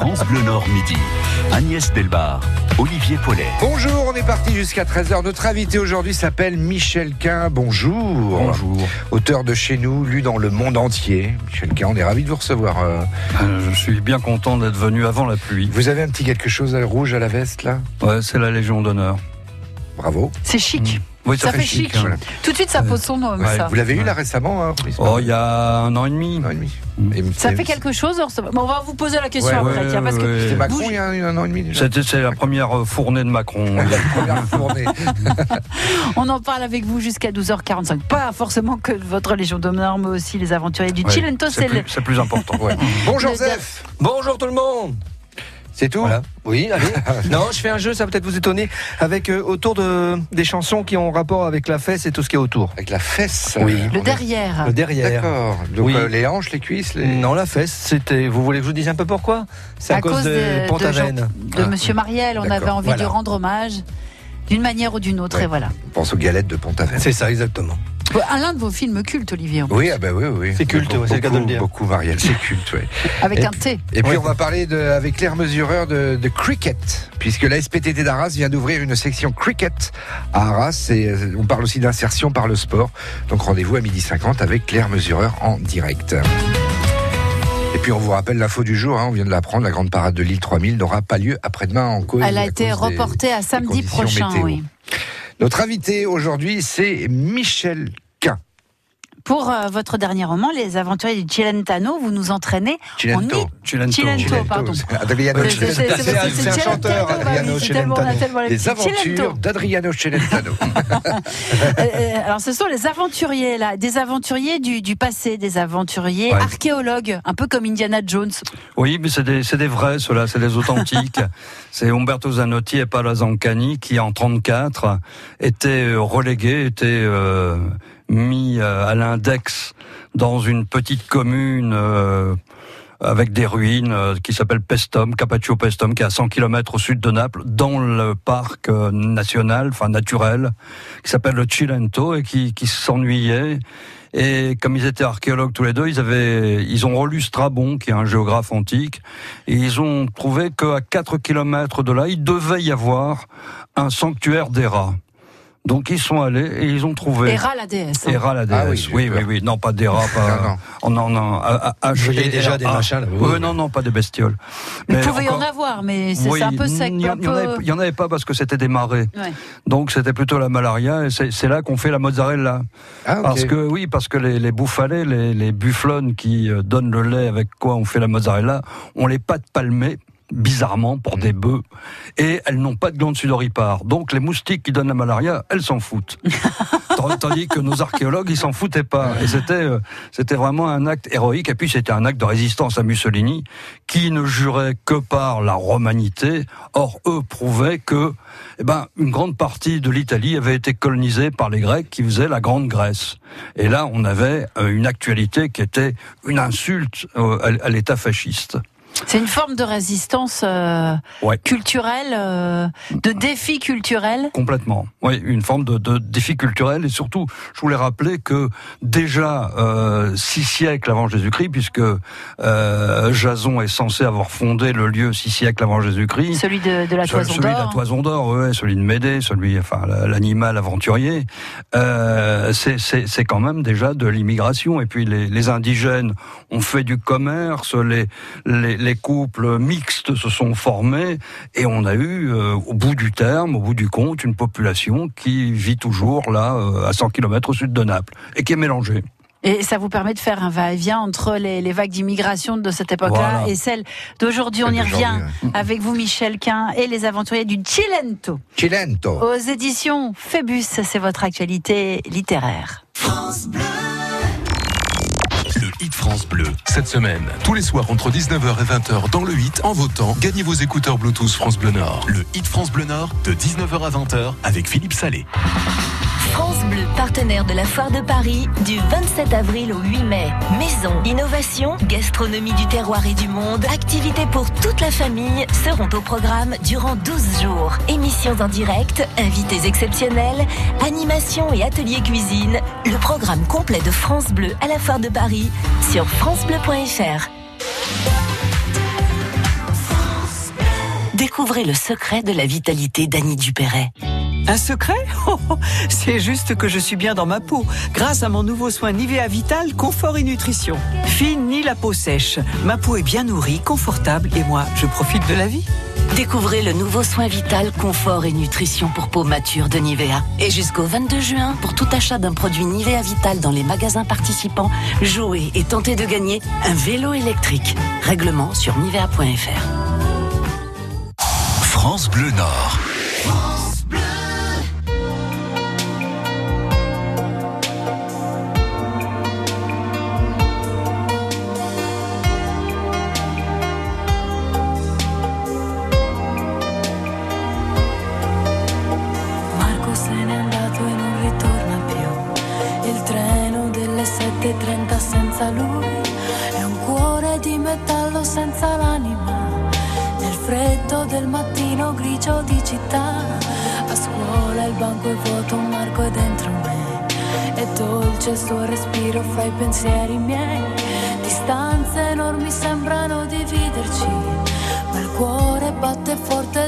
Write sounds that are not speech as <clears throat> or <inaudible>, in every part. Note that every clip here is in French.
France Bleu Nord Midi. Agnès Delbar, Olivier Paulet. Bonjour, on est parti jusqu'à 13h. Notre invité aujourd'hui s'appelle Michel Quin. Bonjour. Bonjour. Auteur de Chez nous, lu dans le monde entier. Michel Quin, on est ravi de vous recevoir. euh. Euh, Je suis bien content d'être venu avant la pluie. Vous avez un petit quelque chose à rouge à la veste là? Ouais, c'est la Légion d'honneur. Bravo. C'est chic. Oui, Ça fait chic. Voilà. Tout de suite, ça pose son nom, Ouais, ça. Vous l'avez eu là récemment hein, Oh, il y a un an et demi. Un an et demi. Mm. Ça fait quelque chose Bon, On va vous poser la question Ouais, après, ouais, tiens, parce que ouais. C'était Macron il y a un, an et demi déjà. C'est la première euh, fournée de Macron. <laughs> La première fournée. <laughs> on en parle avec vous jusqu'à 12h45. Pas forcément que votre Légion d'honneur, mais aussi les aventuriers du Ouais, Chilento. c'est plus, plus important. Ouais. Bonjour Zef. Bonjour tout le monde C'est tout Voilà. Oui, allez. <laughs> non, je fais un jeu, ça va peut-être vous étonner, avec euh, autour de des chansons qui ont rapport avec la fesse et tout ce qui est autour. Avec la fesse. Oui. euh, le est- derrière. Le derrière. D'accord. Donc Oui. euh, les hanches, les cuisses, les... Non, la fesse, c'était. Vous voulez que je vous dise un peu pourquoi? C'est à, cause, de, Pont-Aven. de Ah. Monsieur Mariel. On avait envie voilà. de rendre hommage d'une manière ou d'une autre, Ouais. et voilà. On pense aux galettes de Pont-Aven. C'est ça, exactement. Un l'un de vos films cultes, Olivier, Oui, ah bah oui, oui. C'est culte, c'est le cas de le Beaucoup, dire. Beaucoup, Marielle, c'est culte, ouais. <laughs> avec Et un T. Et puis Oui. on va parler de, avec Claire Mesureur de, de cricket, puisque la SPTT d'Arras vient d'ouvrir une section cricket à Arras. Et euh, on parle aussi d'insertion par le sport. Donc rendez-vous à midi 50 avec Claire Mesureur en direct. Et puis on vous rappelle l'info du jour, hein, on vient de l'apprendre, la grande parade de l'île 3000 n'aura pas lieu après-demain en cause. Elle a été des- reportée à samedi prochain, météo. oui. Notre invité aujourd'hui, c'est Michel. Pour euh, votre dernier roman, Les Aventuriers du Cilentano, vous nous entraînez Cilento. en Cilento. Cilento. Cilento, pardon. c'est Adriano C'est- Celentano. un- chanteur, Adriano Celentano. tellement Les aventures d'Adriano Celentano. <laughs> Euh, alors, ce sont les aventuriers, là, des aventuriers du, du passé, des aventuriers Ouais. archéologues, un peu comme Indiana Jones. Oui, mais c'est des, c'est des vrais, ceux-là, c'est des authentiques. <laughs> c'est Umberto Zanotti et Paolo Zancani qui, en 34, étaient euh, relégués, étaient euh, mis euh, à l'index dans une petite commune euh, avec des ruines euh, qui s'appelle Pestum, Capaccio Pestum, qui est à 100 km au sud de Naples, dans le parc national, enfin naturel, qui s'appelle le Cilento et qui, qui s'ennuyait. Et comme ils étaient archéologues tous les deux, ils avaient, ils ont relu Strabon, qui est un géographe antique, et ils ont trouvé qu'à 4 kilomètres de là, il devait y avoir un sanctuaire d'Héra. Donc ils sont allés et ils ont trouvé Héra, la déesse. hein. La déesse. Ah oui, oui, oui, oui, non pas d'Héra, pas. Non, non. Non, non, A- A- H- Vous voyez déjà des machins, là, oui, oui. non, non, pas des bestioles. Il Mais pouvait y en avoir, mais c'est Oui, un peu sec. Il y, en- il avait- peu... il y en avait pas parce que c'était des marais. Ouais. Donc c'était plutôt la malaria et c'est là qu'on fait la mozzarella. Ah. Parce que oui, parce que les, les bouffalets, les, les bufflones qui euh, donnent le lait avec quoi on fait la mozzarella, ont les pattes palmées bizarrement pour des bœufs et elles n'ont pas de glandes sudoripares. Donc les moustiques qui donnent la malaria, elles s'en foutent. <laughs> Tandis- que nos archéologues, ils s'en foutaient pas. Et c'était euh, c'était vraiment un acte héroïque. Et puis c'était un acte de résistance à Mussolini qui ne jurait que par la romanité. Or eux prouvaient que eh ben une grande partie de l'Italie avait été colonisée par les Grecs qui faisaient la Grande Grèce. Et là, on avait euh, une actualité qui était une insulte euh, à l'État fasciste. C'est une forme de résistance euh, Ouais. culturelle, euh, de défi culturel. Complètement. Oui, une forme de, de défi culturel et surtout, je voulais rappeler que déjà euh, six siècles avant Jésus-Christ, puisque euh, Jason est censé avoir fondé le lieu six siècles avant Jésus-Christ. Celui de, de la toison celui de la d'or. toison d'or, ouais, celui de Médée, celui, enfin, la- l'animal aventurier, c'est- quand même déjà de l'immigration. Et puis les, les indigènes ont fait du commerce, les, les, les couples mixtes se sont formés, et on a eu, euh, au bout du terme, au bout du compte, une population qui vit toujours là, euh, à 100 km au sud de Naples, et qui est mélangée. Et ça vous permet de faire un va-et-vient entre les, les vagues d'immigration de cette époque-là Voilà. et celles d'aujourd'hui. On y revient avec vous, Michel Quin, et les aventuriers du Cilento. Cilento. Aux éditions Phébus, c'est votre actualité littéraire. Le France Bleu. Cette semaine, tous les soirs entre 19h et 20h dans le Hit, en votant, gagnez vos écouteurs Bluetooth France Bleu Nord. Le Hit France Bleu Nord, de 19h à 20h, avec Philippe Salé. France Bleu, partenaire de la Foire de Paris, du 27 avril au 8 mai. Maison, innovation, gastronomie du terroir et du monde, activités pour toute la famille seront au programme durant 12 jours. Émissions en direct, invités exceptionnels, animations et ateliers cuisine. Le programme complet de France Bleu à la Foire de Paris sur francebleu.fr. Découvrez le secret de la vitalité d'Annie Dupéret. Un secret <laughs> Oh, oh, C'est juste que je suis bien dans ma peau, grâce à mon nouveau soin Nivea Vital Confort et Nutrition. Fine ni la peau sèche. Ma peau est bien nourrie, confortable et moi, je profite de la vie. Découvrez le nouveau soin vital, confort et nutrition pour peau mature de Nivea. Et jusqu'au 22 juin, pour tout achat d'un produit Nivea Vital dans les magasins participants, jouez et tentez de gagner un vélo électrique. Règlement sur nivea.fr. France Bleu Nord. Suo respiro fra i pensieri miei. Distanze enormi sembrano dividerci, ma il cuore batte forte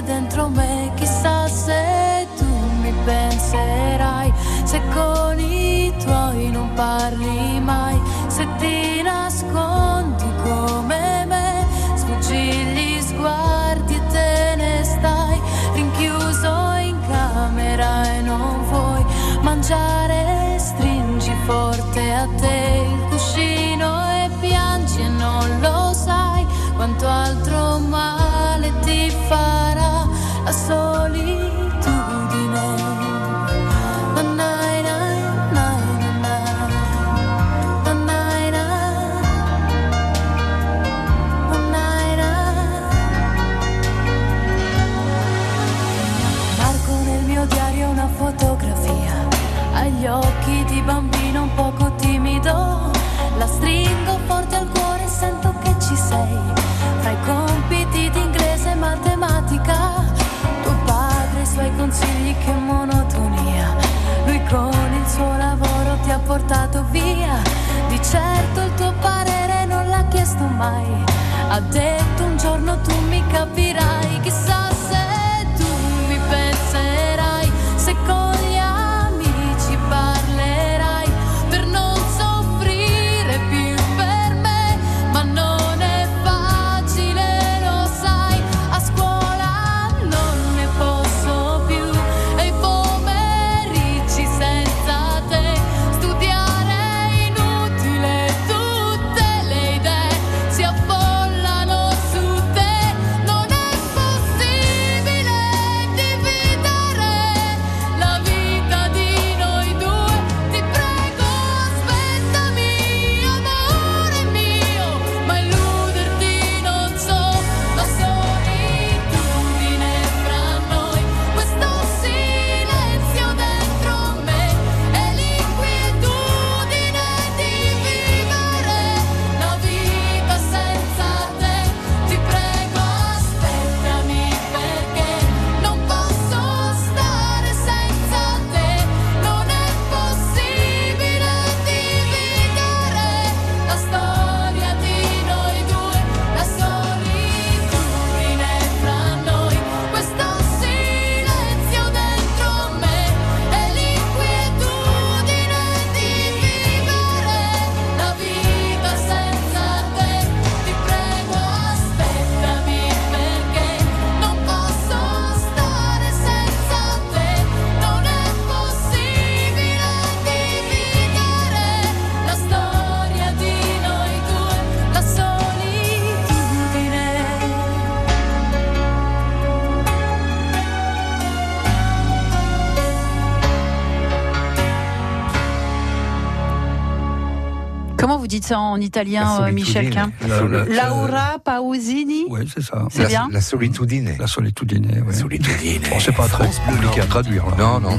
dites ça en italien, La euh, Michel. Quin La- la- Laura Pausini Oui, c'est ça. C'est la, bien la solitudine. La solitudine, oui. solitudine. Bon, c'est pas très compliqué à traduire. là. Non, non.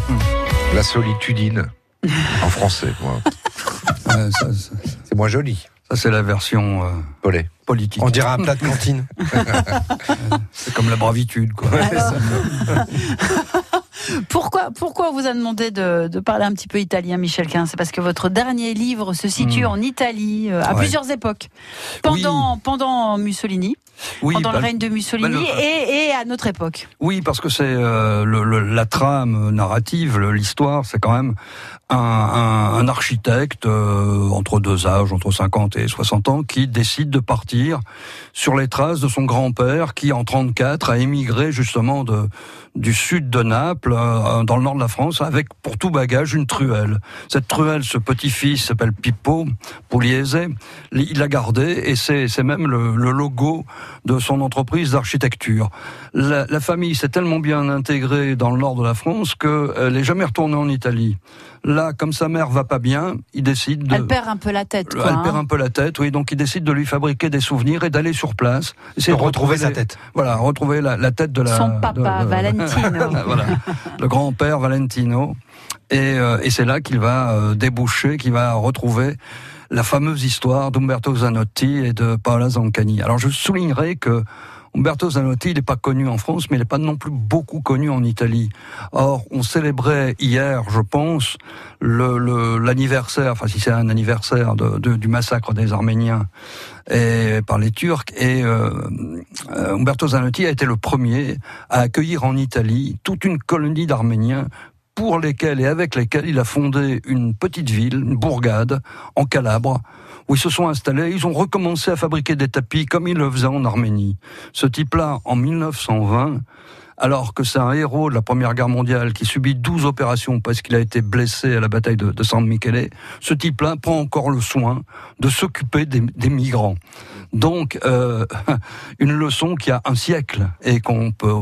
La solitudine. En français, moi. <laughs> Ouais, ça, ça- C'est moins joli. ça, c'est la version euh, Paulet. politique. On dirait un plat de cantine. <laughs> C'est comme la bravitude, quoi. <laughs> Pourquoi, pourquoi on vous a demandé de, de parler un petit peu italien, Michel Quin C'est parce que votre dernier livre se situe Hmm. en Italie euh, à Ouais. plusieurs époques. Pendant, pendant Mussolini, Oui, pendant bah, le règne de Mussolini bah, le- et, et à notre époque. Oui, parce que c'est euh, la trame narrative, l'histoire, c'est quand même un, architecte euh, entre deux âges, entre 50 et 60 ans, qui décide de partir sur les traces de son grand-père, qui en 34 a émigré justement du sud de Naples, euh, dans le nord de la France, avec pour tout bagage une truelle. Cette truelle, ce petit-fils s'appelle Pippo Pugliese, il l'a gardé et c'est même le, logo de son entreprise d'architecture. La, la famille s'est tellement bien intégrée dans le nord de la France qu'elle n'est jamais retournée en Italie. Là, comme sa mère va pas bien, il décide de... Elle perd un peu la tête. Quoi, Elle perd hein. un peu la tête, oui. Donc il décide de lui fabriquer des souvenirs et d'aller sur place. essayer De retrouver sa les- tête. Voilà, retrouver la, la tête de la. Son papa, de- de- Valentino. <laughs> voilà, le grand-père Valentino. Et, euh, et c'est là qu'il va euh, déboucher, qu'il va retrouver la fameuse histoire d'Umberto Zanotti et de Paola Zancani. Alors je soulignerai que Umberto Zanotti, il n'est pas connu en France, mais il n'est pas non plus beaucoup connu en Italie. Or, on célébrait hier, je pense, l'anniversaire, enfin si c'est un anniversaire du massacre des Arméniens et, par les Turcs, et euh, euh, Umberto Zanotti a été le premier à accueillir en Italie toute une colonie d'Arméniens pour lesquels et avec lesquels il a fondé une petite ville, une bourgade, en Calabre, où ils se sont installés, ils ont recommencé à fabriquer des tapis comme ils le faisaient en Arménie. Ce type-là, en 1920, alors que c'est un héros de la Première Guerre mondiale qui subit 12 opérations parce qu'il a été blessé à la bataille de, San Michele, ce type-là prend encore le soin de s'occuper des, migrants. Donc, euh, <laughs> une leçon qui a un siècle et qu'on peut,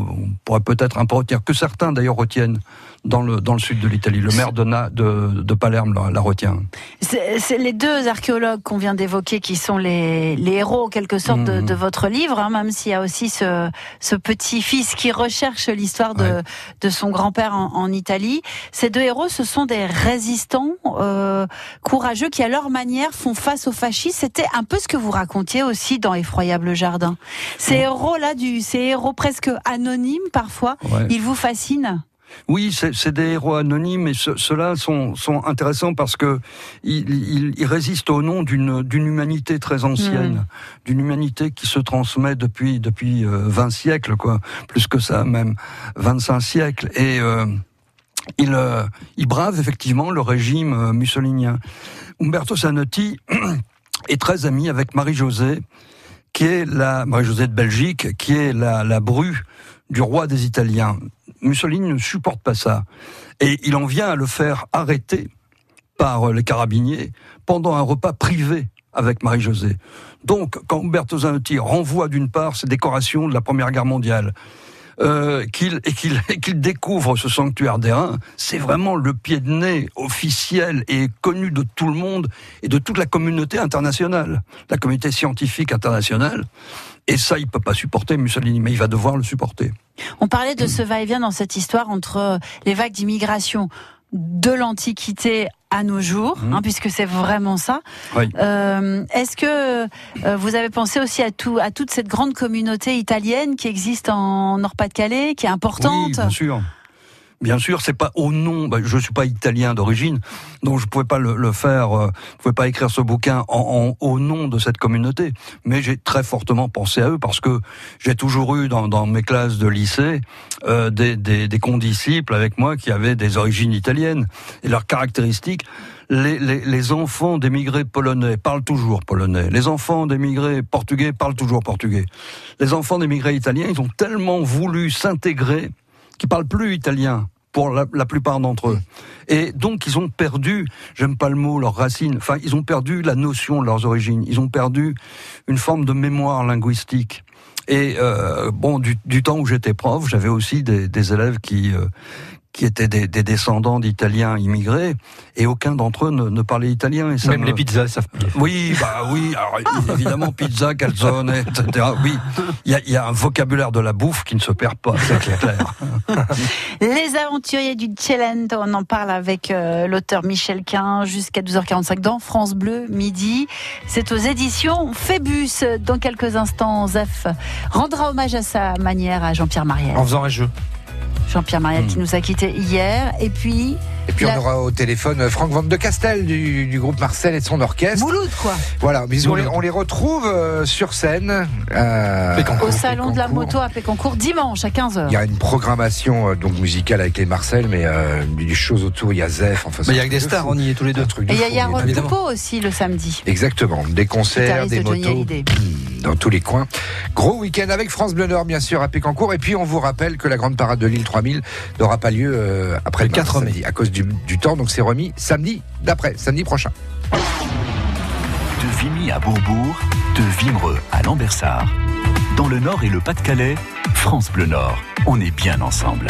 pourrait peut-être un peu retenir, que certains d'ailleurs retiennent dans le, dans le sud de l'Italie. Le maire de, Na- de, de Palerme la, la retient. C'est les deux archéologues qu'on vient d'évoquer qui sont les, les héros, en quelque sorte, de, Mhm. de votre livre, hein, même s'il y a aussi ce, ce petit-fils qui recherche l'histoire de, Ouais. de son grand-père en, en Italie. Ces deux héros, ce sont des résistants euh, courageux qui, à leur manière, font face aux fascistes. C'était un peu ce que vous racontiez aussi dans Effroyable Jardin. Ces héros-là, ces héros presque anonymes parfois, Ouais. ils vous fascinent Oui, c'est des héros anonymes et ce- ceux-là sont, sont intéressants parce que ils, ils- ils résistent au nom d'une humanité très ancienne, Mm. d'une humanité qui se transmet depuis depuis euh, 20 siècles, quoi, plus que ça même, 25 siècles. Et euh, ils, euh, ils bravent effectivement le régime euh, mussolinien. Umberto Zanotti <clears throat> est très ami avec Marie-Josée, qui est la Marie-Josée de Belgique, qui est la, la bru du roi des Italiens. Mussolini ne supporte pas ça. Et il en vient à le faire arrêter par les carabiniers pendant un repas privé avec Marie-Josée. Donc, quand Umberto Zanotti renvoie d'une part ses décorations de la Première Guerre mondiale, euh, qu'il et qu'il et qu'il découvre ce sanctuaire d'airain, c'est vraiment le pied de nez officiel et connu de tout le monde et de toute la communauté internationale, la communauté scientifique internationale. Et ça, il peut pas supporter Mussolini, mais il va devoir le supporter. On parlait de ce va-et-vient dans cette histoire entre euh, les vagues d'immigration de l'Antiquité à nos jours, Mhm. hein, puisque c'est vraiment ça. Oui. Euh, Est-ce que euh, vous avez pensé aussi à, tout, à toute cette grande communauté italienne qui existe en Nord-Pas-de-Calais, qui est importante Oui, bien sûr. Bien sûr, c'est pas au nom. bah, je suis pas italien d'origine, donc je pouvais pas le, le faire. Euh, je pouvais pas écrire ce bouquin en, en- au nom de cette communauté. Mais j'ai très fortement pensé à eux parce que j'ai toujours eu dans, dans mes classes de lycée euh, des, des, des condisciples avec moi qui avaient des origines italiennes et leurs caractéristiques. Les, les, les enfants d'émigrés polonais parlent toujours polonais. Les enfants d'émigrés portugais parlent toujours portugais. Les enfants d'émigrés italiens, ils ont tellement voulu s'intégrer qui parlent plus italien pour la, la plupart d'entre eux. Et donc ils ont perdu, j'aime pas le mot, leurs racines, enfin ils ont perdu la notion de leurs origines, ils ont perdu une forme de mémoire linguistique. Et euh, bon, du, du temps où j'étais prof, j'avais aussi des, des élèves qui euh, qui étaient des, des descendants d'Italiens immigrés, et aucun d'entre eux ne, ne parlait italien. Et ça Même me- les pizzas, ça fait. oui, bah oui, alors, évidemment, pizza, calzone, etc. Oui, il y a, il y a un vocabulaire de la bouffe qui ne se perd pas, c'est clair. Les aventuriers du Celento, on en parle avec euh, l'auteur Michel Quin jusqu'à 12h45 dans France Bleu, midi. C'est aux éditions Phébus. Dans quelques instants, Zef rendra hommage à sa manière à Jean-Pierre Mariel. En faisant un jeu. Jean-Pierre Mariel qui nous a quittés hier. Et puis, Et puis La- on aura au téléphone Franck Van de Castel du, du groupe Marcel et de son orchestre. Mouloud, quoi. Voilà, mais on les, on les retrouve euh, sur scène. euh. Au salon de la moto à Pécancourt, dimanche à 15h. Il y a une programmation euh, donc musicale avec les Marcel, mais euh, des choses autour. Il y a Zef, enfin. Mais il y a que des stars, fou. on y est tous les deux. Un truc de Et il y a Yaron. Poupeau aussi le samedi. Exactement, des concerts, des de motos <clears throat> dans tous les coins. Gros week-end avec France Bleu Nord, bien sûr, à Pécancourt. Et puis on vous rappelle que la grande parade de l'île 3000 n'aura pas lieu euh, après Le le 4 mai. à cause du, temps. Donc c'est remis samedi d'après, samedi prochain. De Vimy à Bourbourg, de Vimereux à Lambersart. Dans le Nord et le Pas-de-Calais, France Bleu Nord, on est bien ensemble.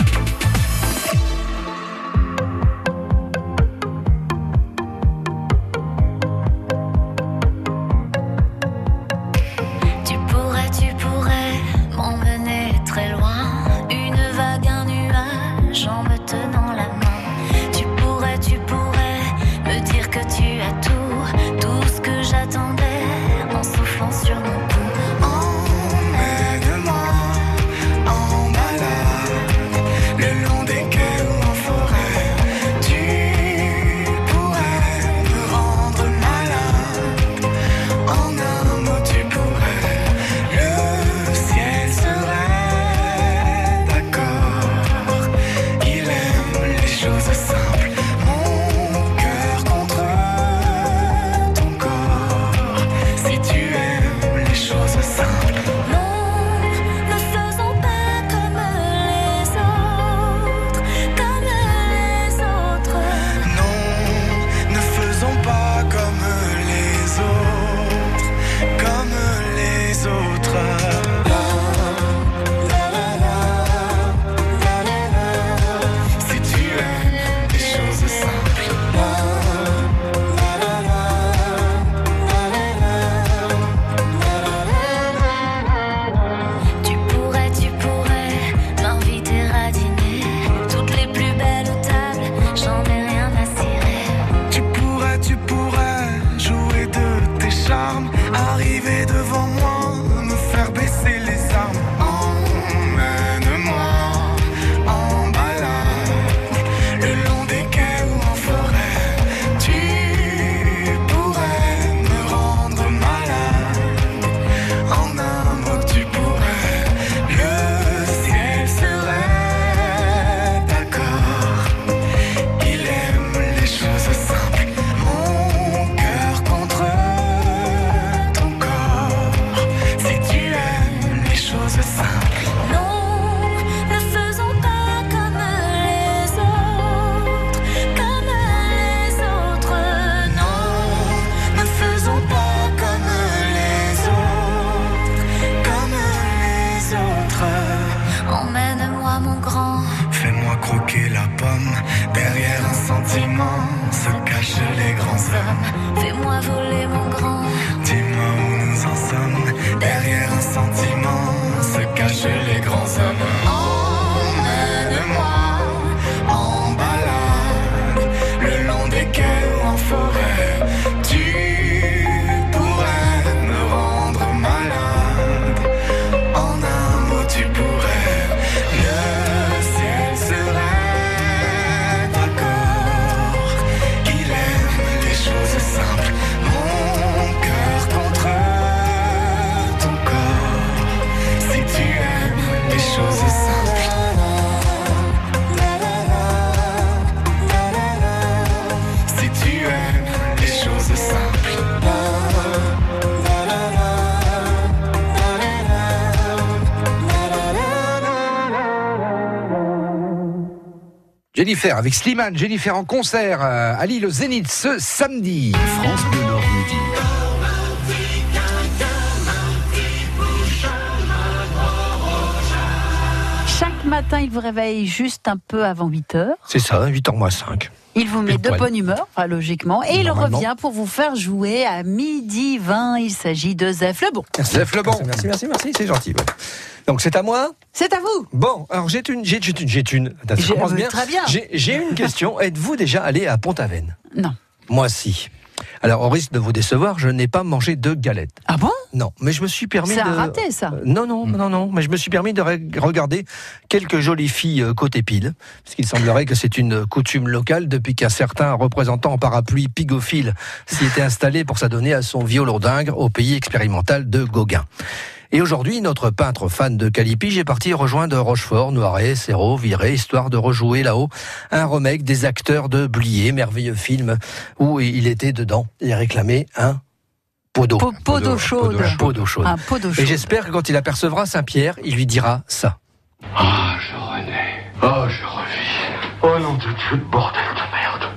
Jennifer avec Slimane, Jennifer en concert euh, à Lille au Zénith ce samedi. France Bleu Nord midi. Chaque matin, il vous réveille juste un peu avant 8 heures. C'est ça, 8h moins 5. Il vous met de poil. bonne humeur, enfin, logiquement, et il revient pour vous faire jouer à midi 20. Il s'agit de Zef Lebon. Zef Lebon. Merci, merci, merci, c'est gentil. ouais. Donc c'est à moi C'est à vous. Bon, alors j'ai une, j'ai une, j'ai une. Euh, bien. très bien. J'ai une question. <laughs> Êtes-vous déjà allé à Pont-Aven Non. Moi si. Alors, au risque de vous décevoir, je n'ai pas mangé de galettes. Ah bon? Non, mais je me suis permis C'est de. raté, ça. Euh, Non, non, non, non. Mais je me suis permis de re- regarder quelques jolies filles euh, côté pile, parce qu'il semblerait que c'est une coutume locale depuis qu'un certain représentant en parapluie pigophile s'y était installé pour s'adonner à son violon dingue au pays expérimental de Gauguin. Et aujourd'hui, notre peintre fan de Calipige est parti rejoindre Rochefort, Noiret, Serrault, Viré, histoire de rejouer là-haut un remake des acteurs de Blier, merveilleux film où il était dedans. Il réclamait un pot d'eau. Pot, pot d'eau chaude. Un pot d'eau chaude. Un pot d'eau Et j'espère que quand il apercevra Saint-Pierre, il lui dira ça. Ah, je renais. Oh, je revis. Oh non de Dieu, bordel de merde.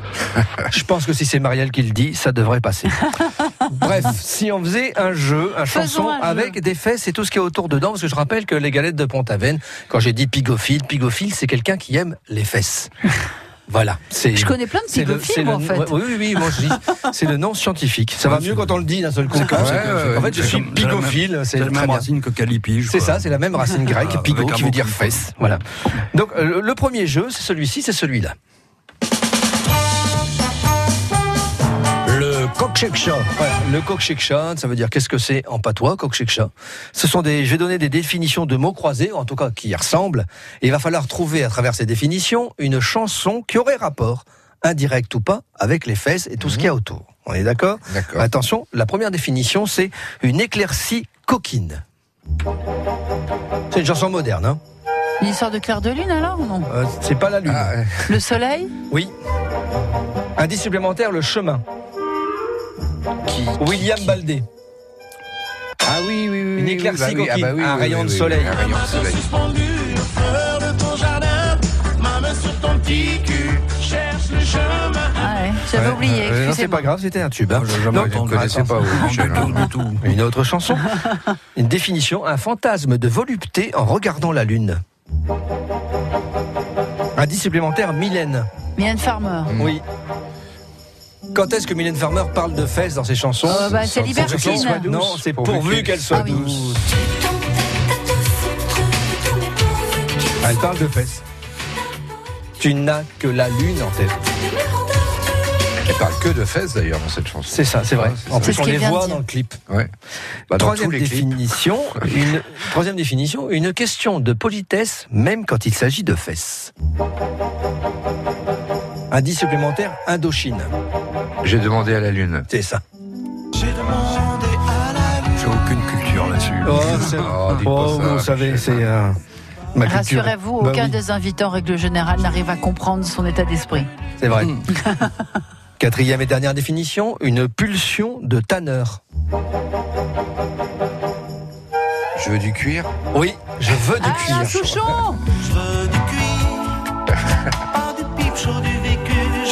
<laughs> Je pense que si c'est Marielle qui le dit, ça devrait passer. <laughs> Bref, si on faisait un jeu, un Faisons chanson un jeu. avec des fesses et tout ce qui est autour dedans, parce que je rappelle que les galettes de Pont-Aven, quand j'ai dit pigophile, pigophile, c'est quelqu'un qui aime les fesses. <laughs> Voilà. Je connais plein de pigophiles, en fait. Oui, oui, oui, moi je dis, c'est le nom scientifique. Ça va mieux quand on le dit d'un seul coup. En fait, je suis comme- c'est la même- pigophile, c'est la même racine que calipige. C'est ça, c'est la même racine grecque, Ah, pigo, qui veut dire fesse. Voilà. Donc, euh, le premier jeu, c'est celui-ci, c'est celui-là. Kokshekcha. Voilà, le kokshekcha, ça veut dire qu'est-ce que c'est en patois, kokshekcha Ce sont des, je vais donner des définitions de mots croisés, en tout cas qui y ressemblent. Et il va falloir trouver à travers ces définitions une chanson qui aurait rapport, indirect ou pas, avec les fesses et tout ce qu'il y a autour. On est d'accord? D'accord. Attention, la première définition, c'est une éclaircie coquine. C'est une chanson moderne, hein Une histoire de clair de lune alors ou non? Euh, C'est pas la lune. Ah, euh, Le soleil? Oui. Indice supplémentaire, le chemin. William Baldé. ah oui, oui, oui. Une oui, éclaircie bah oui, ah bah un oui, rayon oui, de oui, soleil. Un rayon de soleil. Ah ouais, j'avais Ouais, oublié. euh, c'est pas grave, c'était un tube. hein. Je ne connaissais pas. du tout. Une autre chanson. <laughs> Une définition, un fantasme de volupté en regardant la lune. Indice supplémentaire, Mylène. Mylène Farmer. Oui. Quand est-ce que Mylène Farmer parle de fesses dans ses chansons Euh, bah, c'est Pour qu'elle Libertine. soit douce. Non, c'est pourvu qu'elle soit douce. Elle parle de fesses. Tu n'as que la lune en tête. Elle parle que de fesses d'ailleurs dans cette chanson. C'est ça, c'est vrai. En plus, on les voit dire. dans le clip. Ouais. Bah, dans troisième tous les clips. définition, <laughs> une troisième définition, une question de politesse, même quand il s'agit de fesses. Indice supplémentaire, Indochine. J'ai demandé à la lune. C'est ça. J'ai aucune culture là-dessus. Oh, c'est- <laughs> Oh, oh, vous savez, c'est euh, ma culture. Rassurez-vous, Bah aucun oui, des invités en règle générale n'arrive à comprendre son état d'esprit. C'est vrai. <laughs> Quatrième et dernière définition, une pulsion de tanneur. Je veux du cuir? Oui, je veux du Ah, cuir. Souchon Je veux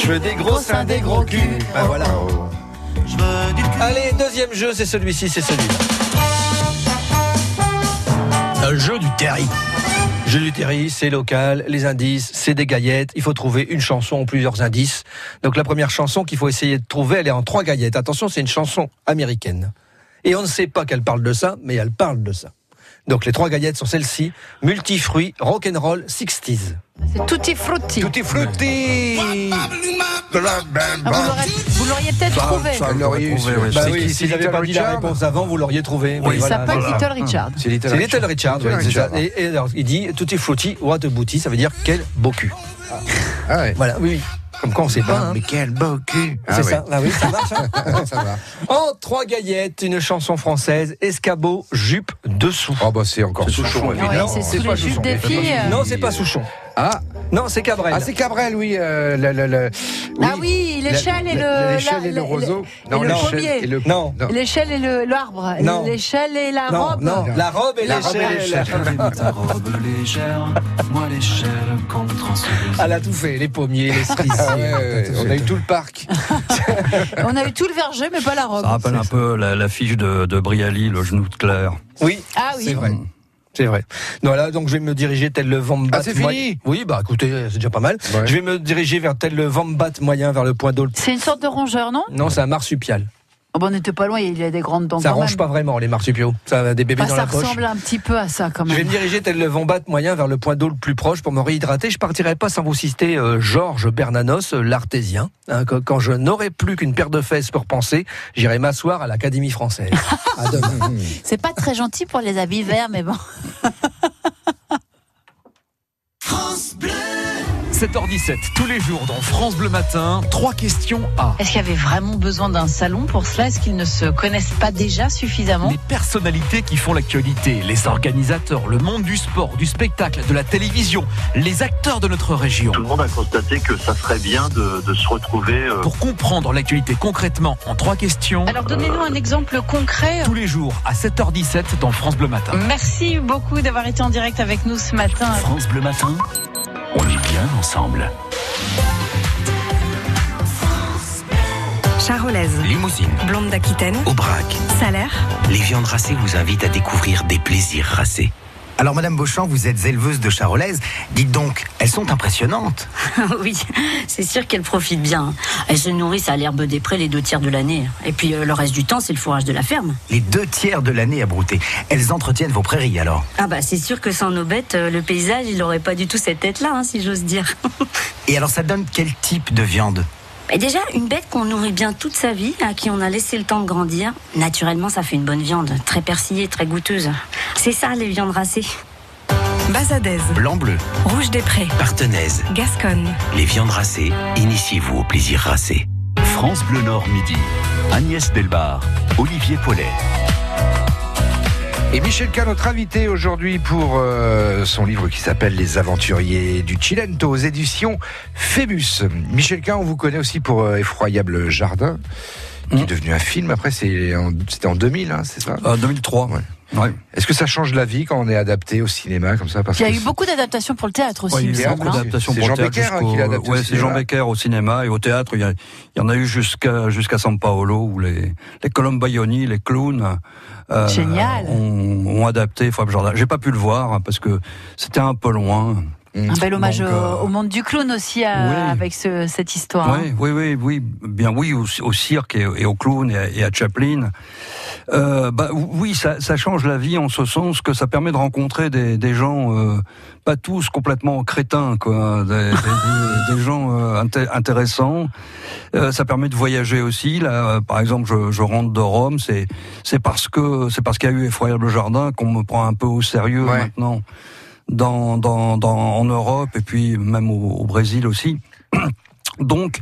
des gros seins, des gros culs. Ben voilà. Allez, deuxième jeu, c'est celui-ci, c'est celui-là. Le jeu du terry. Jeu du terry, c'est local, les indices, c'est des gaillettes. Il faut trouver une chanson ou plusieurs indices. Donc la première chanson qu'il faut essayer de trouver, elle est en trois gaillettes. Attention, c'est une chanson américaine. Et on ne sait pas qu'elle parle de ça, mais elle parle de ça. Donc les trois gaillettes sont celles-ci multifruits, rock'n'roll, 60s. C'est tutti frutti. Tutti frutti Ah, vous vous l'auriez peut-être Ça, trouvé. ça, l'aurait eu, trouvé, ouais. Bah C'est oui, si j'avais Little pas dit la Richard réponse avant, vous l'auriez trouvé. Oui, Il voilà, s'appelle voilà. Little Richard. C'est Little Richard, Little ouais, ça. Et, et alors, il dit Tutti frutti, what a booty, ça veut dire quel beau cul. Ah ouais. Voilà, oui, oui. Comme quoi on sait pas. hein. Mais quel beau cul Ah C'est ouais. ça, ah oui, ça marche. hein. <laughs> Ça va. en trois gaillettes, une chanson française, escabeau, jupe, dessous. Oh bah c'est encore Souchon évidemment. c'est pas Souchon. des filles. Non, c'est pas Souchon. Ah, Non, c'est Cabrel. ah c'est Cabrel, oui. euh, le, le, le- Ah oui, l'échelle et le. L'échelle la- et le la- roseau. et le l'échelle pommier. et le. Non. L'échelle et le- l'arbre. Non. L'échelle et la non, robe. non, la robe et La robe et l'échelle. Ta robe légère, moi l'échelle contre un soleil. Elle a tout fait, les pommiers, les cerisiers. Ah ouais, ouais, on a eu tout le parc. <laughs> On a eu tout le verger, mais pas la robe. Ça rappelle un peu la, la fiche de, de Brialy, le genou de Claire. Oui, Ah oui. c'est vrai. C'est vrai. Voilà, donc je vais me diriger tel le Vambat. Ah, c'est fini Oui, bah écoutez, c'est déjà pas mal. Ouais. Je vais me diriger vers tel le Vambat moyen vers le point d'eau. C'est une sorte de rongeur, non? Non, c'est un marsupial. Oh, bah, on n'était pas loin, il a des grandes dents Ça quand range même. pas vraiment les marsupiaux. Ça a des bébés Bah, dans ça la poche. ressemble un petit peu à ça quand Je vais même. me diriger tel le vombat moyen vers le point d'eau le plus proche pour me réhydrater. Je partirai pas sans vous citer euh, Georges Bernanos, euh, l'artésien. Hein, que- quand je n'aurai plus qu'une paire de fesses pour penser, j'irai m'asseoir à l'Académie française. <laughs> à demain. <laughs> C'est pas très gentil pour les habits verts, mais bon. 7h17, tous les jours dans France Bleu Matin, trois questions à Est-ce qu'il y avait vraiment besoin d'un salon pour cela? Est-ce qu'ils ne se connaissent pas déjà suffisamment? Les personnalités qui font l'actualité, les organisateurs, le monde du sport, du spectacle, de la télévision, les acteurs de notre région. Tout le monde a constaté que ça serait bien de, de se retrouver. euh, Pour comprendre l'actualité concrètement en trois questions, Alors donnez-nous un exemple concret. tous les jours à 7h17 dans France Bleu Matin. Merci beaucoup d'avoir été en direct avec nous ce matin. France Bleu Matin, on est bien ensemble. Charolaise, Limousine, blonde d'Aquitaine, Aubrac, salaire. les viandes racées vous invitent à découvrir des plaisirs racés. Alors, Madame Beauchamp, vous êtes éleveuse de charolaise. Dites donc, elles sont impressionnantes. <laughs> oui, c'est sûr qu'elles profitent bien. Elles se nourrissent à l'herbe des prés les deux tiers de l'année. Et puis euh, le reste du temps, c'est le fourrage de la ferme. Les deux tiers de l'année à brouter. Elles entretiennent vos prairies alors. Ah bah c'est sûr que sans nos bêtes, euh, le paysage, il aurait pas du tout cette tête-là, hein, si j'ose dire. <laughs> Et alors, ça donne quel type de viande? Et déjà, une bête qu'on nourrit bien toute sa vie, à qui on a laissé le temps de grandir, naturellement, ça fait une bonne viande, très persillée, très goûteuse. C'est ça, les viandes racées. Bazadaise, Blanc-bleu, rouge des prés, partenaise, Gasconne. les viandes racées, initiez-vous au plaisir racé. France Bleu Nord midi. Agnès Delbar, Olivier Paulet. Et Michel K, notre invité aujourd'hui pour euh, son livre qui s'appelle Les Aventuriers du Chilento aux éditions Phébus. Michel K, on vous connaît aussi pour euh, Effroyable Jardin, qui est devenu un film. Après, c'est en- c'était en 2000, hein, c'est ça? Euh, 2003. Ouais. Ouais. Est-ce que ça change la vie quand on est adapté au cinéma comme ça parce Il y a que eu beaucoup d'adaptations pour le théâtre aussi, Ouais, il y a beaucoup hein. d'adaptations C'est pour Jean le théâtre Becker, hein, qui jusqu'au- l'a adapté au Ouais, c'est cinéma. Jean Becker au cinéma et au théâtre. Il y, a- il y en a eu jusqu'à jusqu'à San Paolo où les les Colombaioni, les clowns, euh, Génial. ont, ont adapté Fab Jardin. J'ai pas pu le voir hein, parce que c'était un peu loin. Un bel hommage Donc, au, euh, au monde du clown aussi, à- oui. avec ce- cette histoire. hein. Oui, oui, oui, oui, bien oui, au, au cirque et, et au clown et à, et à Chaplin. Euh, bah oui, ça, ça change la vie en ce sens que ça permet de rencontrer des, des gens, euh, pas tous complètement crétins, quoi, des, des- <laughs> des gens euh, inté- intéressants. Euh, ça permet de voyager aussi. Là, euh, par exemple, je, je rentre de Rome, c'est c'est parce que c'est parce qu'il y a eu Effroyable Jardin qu'on me prend un peu au sérieux Ouais. maintenant dans, dans, dans, en Europe et puis même au, au Brésil aussi. <clears throat> Donc,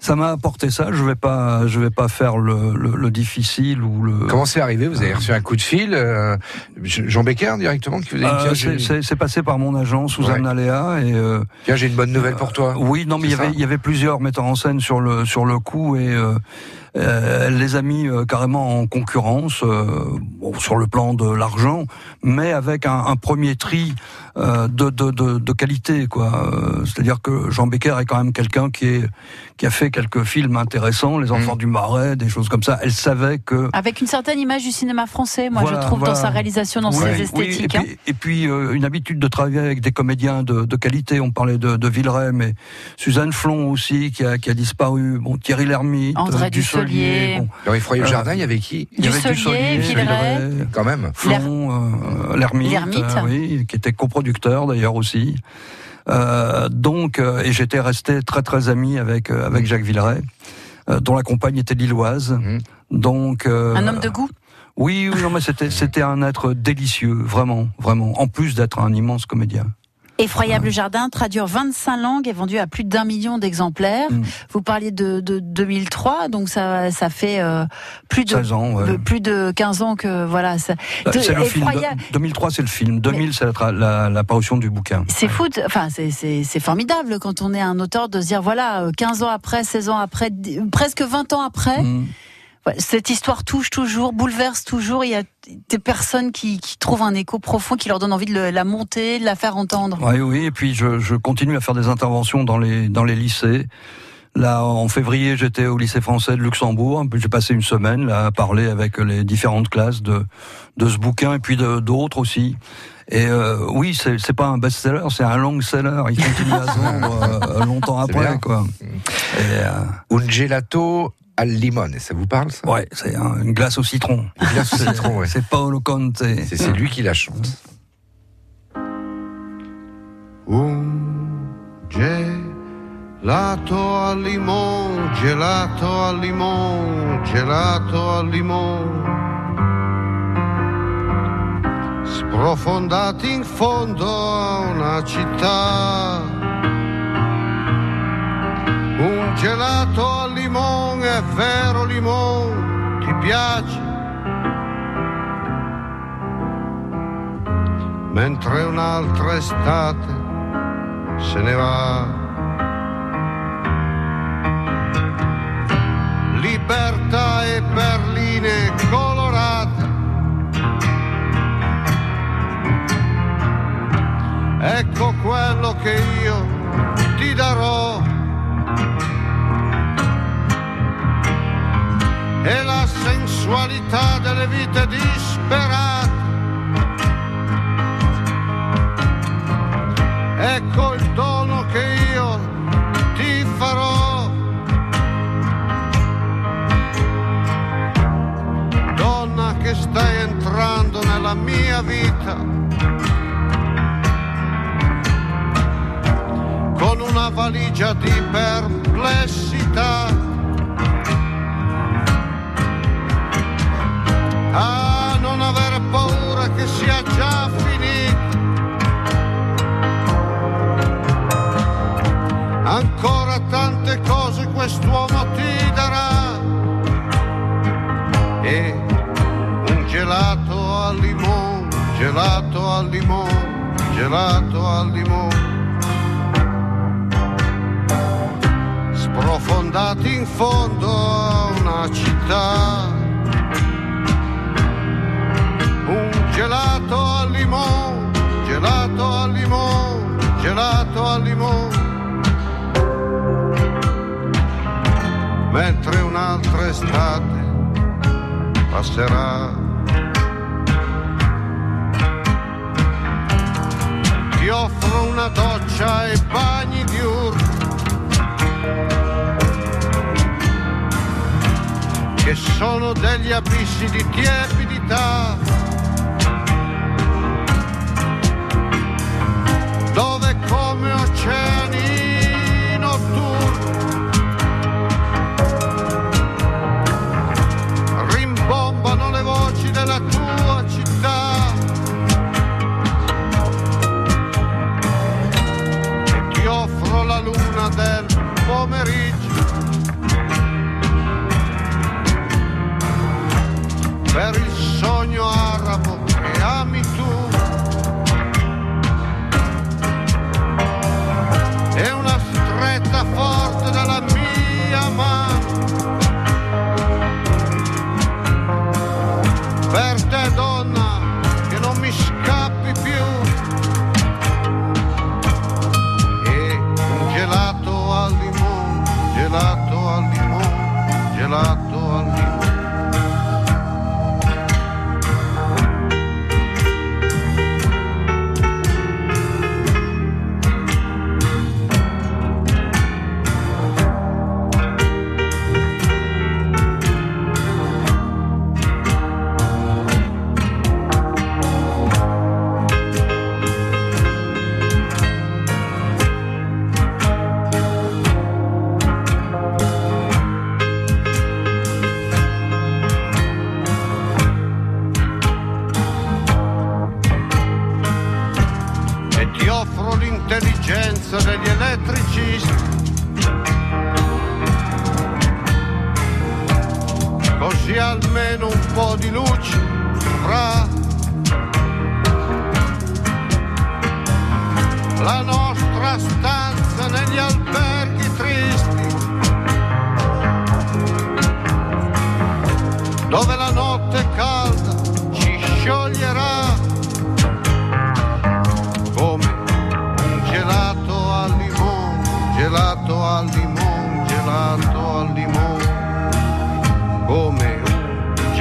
ça m'a apporté ça. Je vais pas, je vais pas faire le, le, le difficile ou le. Comment c'est arrivé Vous avez reçu un coup de fil euh, Jean Becker directement qui vous a dit Euh, c'est- passé par mon agent Suzanne Ouais. Et euh, tiens, j'ai une bonne nouvelle pour toi. oui, non, mais il y avait, il y avait plusieurs metteurs en scène sur le sur le coup et euh, euh, elle les a mis euh, carrément en concurrence euh, bon, sur le plan de l'argent, mais avec un, un premier tri de, de, de, de qualité, quoi. Euh, C'est-à-dire que Jean Becker est quand même quelqu'un qui est qui a fait quelques films intéressants, Les Enfants du Marais, des choses comme ça. Elle savait que Avec une certaine image du cinéma français, moi Voilà, je trouve, dans sa réalisation, dans Oui, ses oui, esthétiques. et hein. puis, et puis, euh, une habitude de travailler avec des comédiens de, de qualité. On parlait de, de Villeray, mais Suzanne Flon aussi, qui a, qui a disparu. Bon, Thierry Lhermitte, André euh, Dussolier. Bon, Effroyable Euh, Jardin, il y avait qui? Il y avait Dussolier, Villeray. Quand même. Flon, euh, Lhermitte, Lhermitte. euh, oui, qui était coproducteur d'ailleurs aussi. Euh, donc, euh, et j'étais resté très très ami avec euh, avec Jacques Villeray, euh, dont la compagne était lilloise. Mhm. Donc, euh, Un homme de goût? Oui, oui, non, mais c'était c'était un être délicieux, vraiment, vraiment. En plus d'être un immense comédien. Effroyable Jardin traduire 25 langues et vendu à plus d'un million d'exemplaires. Mm. Vous parliez de, de 2003, donc ça, ça fait euh, plus de 16 ans, ouais. de- plus de 15 ans que voilà. ça- Euh, de- C'est le film. effroyable. de- 2003, c'est le film. 2000, c'est la, tra- la, la parution du bouquin. C'est fou, de- enfin c'est- formidable quand on est un auteur de se dire voilà euh, 15 ans après, 16 ans après, presque 20 ans après, Mm. Cette histoire touche toujours, bouleverse toujours. Il y a des personnes qui, qui trouvent un écho profond, qui leur donne envie de le- la monter, de la faire entendre. Oui, oui. Et puis je, je continue à faire des interventions dans les dans les lycées. Là, en février, j'étais au lycée français de Luxembourg. J'ai passé une semaine là à parler avec les différentes classes de de ce bouquin et puis d'autres aussi. Et euh, oui, c'est c'est pas un best-seller, c'est un long-seller. Il continue à se <laughs> vendre euh, longtemps bien. après, quoi. Et, euh, Un gelato al limone. Ça vous parle ça? Ouais, c'est un- une glace au citron. Une glace au <laughs> C'est- citron, ouais. C'est Paolo Conte. C'est c'est lui qui la chante. Un gelato al limone, gelato al limone, gelato al limone. Sprofondati in fondo a una città. Gelato al limone, vero limone, ti piace? Mentre un'altra estate se ne va. Libertà e perline colorate. Ecco quello che io ti darò. E la sensualità delle vite disperate. Ecco il dono che io ti farò. Donna che stai entrando nella mia vita. Con una valigia di perplessità. Paura che sia già finita. Ancora tante cose quest'uomo ti darà. E un gelato al limone, gelato al limone, gelato al limone. Sprofondati in fondo a una città. Gelato al limone, gelato al limone, gelato al limone. mentre un'altra estate passerà. Ti offro una doccia e bagni diurni che sono degli abissi di tiepidità oceani notturni rimbombano le voci della tua città. E ti offro la luna del pomeriggio. Per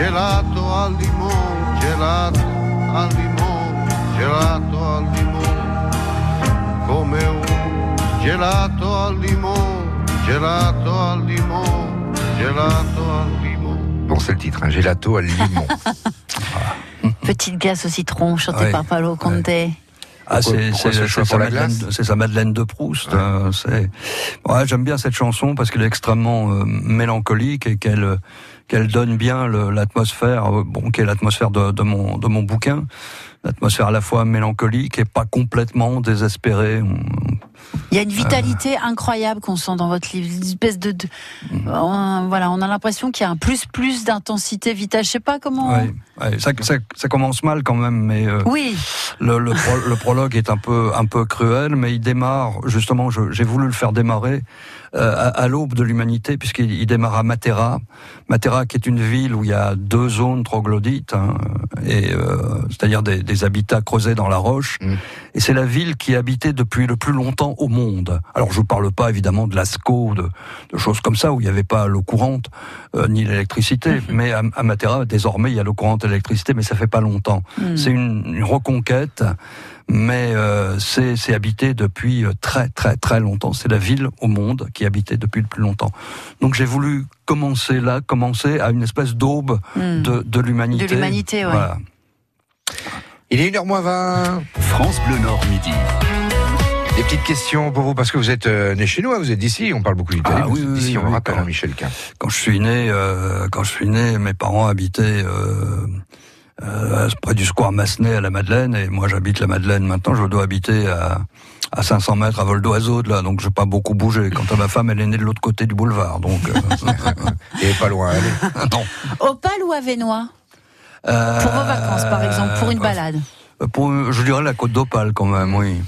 gelato al limone, gelato al limone, gelato al limone, come un gelato al limone, gelato al limone, gelato al limone. Bon, c'est le titre, un gelato à limon. <laughs> Petite glace au citron, chantée Ouais, par Paolo Conte. Ah, c'est ce sa Madeleine, de Proust. euh, c'est ouais, j'aime bien cette chanson parce qu'elle est extrêmement euh, mélancolique et qu'elle qu'elle donne bien l'atmosphère, euh, bon, qui est l'atmosphère de, de mon de mon bouquin, l'atmosphère à la fois mélancolique et pas complètement désespérée. Il y a une vitalité incroyable qu'on sent dans votre livre, une espèce de, de- on- voilà, on a l'impression qu'il y a un plus plus d'intensité vitale. Je sais pas comment. Ouais, ouais, ça, ça, ça commence mal quand même, mais euh, Oui, le, le, pro- le prologue est un peu un peu cruel, mais il démarre justement. J'ai voulu le faire démarrer euh, à, à l'aube de l'humanité, puisqu'il il démarre à Matera, Matera qui est une ville où il y a deux zones troglodytes, hein, et euh, c'est-à-dire des, des habitats creusés dans la roche. Et c'est la ville qui est habitée depuis le plus longtemps au monde. Alors je ne parle pas évidemment de Lascaux, de, de choses comme ça où il n'y avait pas l'eau courante euh, ni l'électricité, mais à, à Matera désormais il y a l'eau courante et l'électricité, mais ça fait pas longtemps. Mm. C'est une, une reconquête, mais euh, c'est habité depuis euh, très très très longtemps. C'est la ville au monde qui est habitée depuis le plus longtemps. Donc j'ai voulu commencer là, commencer à une espèce d'aube Mm. de, de l'humanité. De l'humanité, ouais. Voilà. Il est 1h moins 20. France Bleu Nord midi. Des petites questions pour vous, parce que vous êtes euh, né chez nous, hein, vous êtes d'ici, on parle beaucoup d'Italie, Ah vous oui, d'ici, oui, on oui, rappelle quand- à Michel. Quand je suis né, euh, quand je suis né, mes parents habitaient euh, euh, près du square Massenet à la Madeleine, et moi j'habite la Madeleine maintenant. Je dois habiter à, à 500 mètres à vol d'oiseau de là, donc je n'ai pas beaucoup bougé. Quant à ma femme, elle est née de l'autre côté du boulevard, donc. <laughs> Et pas loin, allez. <laughs> non. Opale ou Avenois? Euh, Pour vos vacances, par exemple, pour une balade. Pour, je dirais la côte d'Opale quand même, oui.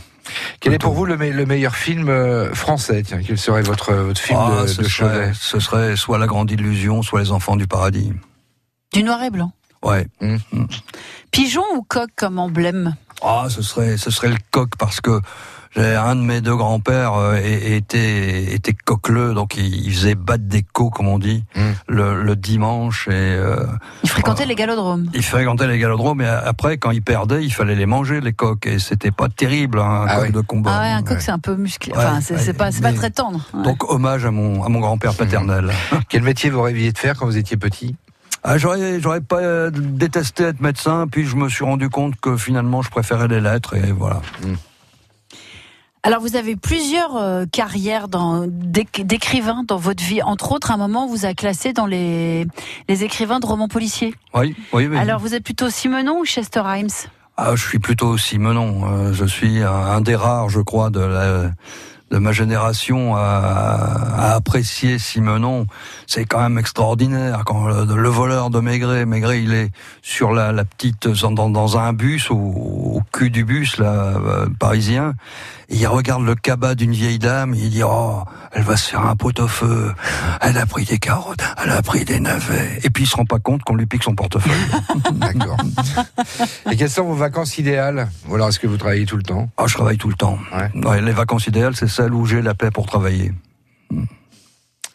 Quel est pour vous le, me- le meilleur film euh, français Tiens, quel serait votre, votre film Ah, de, ce, de chevet ce serait soit La Grande Illusion, soit Les Enfants du Paradis. Du noir et blanc. Ouais. Pigeon ou coq comme emblème? Ah, ce serait, ce serait le coq parce que un de mes deux grands-pères euh, était était coqueleux, donc il, faisait battre des coqs, comme on dit, le, le dimanche et euh, Il fréquentait les galodromes. il fréquentait les galodromes. Et après, quand il perdait, il fallait les manger les coqs et c'était pas terrible hein, un coq de combat. Ah ouais, un coq c'est un peu musclé. Enfin, Ouais, c'est ouais, c'est pas, c'est pas très tendre. Ouais. Donc hommage à mon à mon grand-père paternel. <laughs> Quel métier vous rêviez de faire quand vous étiez petit? Ah, j'aurais, j'aurais pas euh, détesté être médecin, puis je me suis rendu compte que finalement je préférais les lettres et voilà. Alors vous avez plusieurs euh, carrières d'écrivains dans votre vie. Entre autres, à un moment, on vous a classé dans les, les écrivains de romans policiers. Oui, oui, oui. Alors vous êtes plutôt Simenon ou Chester Himes? Ah, je suis plutôt Simenon. Euh, je suis un, un des rares, je crois, de la de ma génération à, à apprécier Simenon. C'est quand même extraordinaire quand le, le voleur de Maigret, Maigret, il est sur la, la petite dans, dans un bus au, au cul du bus là euh, parisien. Et il regarde le cabas d'une vieille dame. Et il dit oh, elle va se faire un pot-au-feu. Elle a pris des carottes, elle a pris des navets. Et puis il se rend pas compte qu'on lui pique son portefeuille. <laughs> D'accord. Et quelles sont vos vacances idéales? Ou alors est-ce que vous travaillez tout le temps? Ah, je travaille tout le temps. Ouais, les vacances idéales, c'est celles où j'ai la paix pour travailler.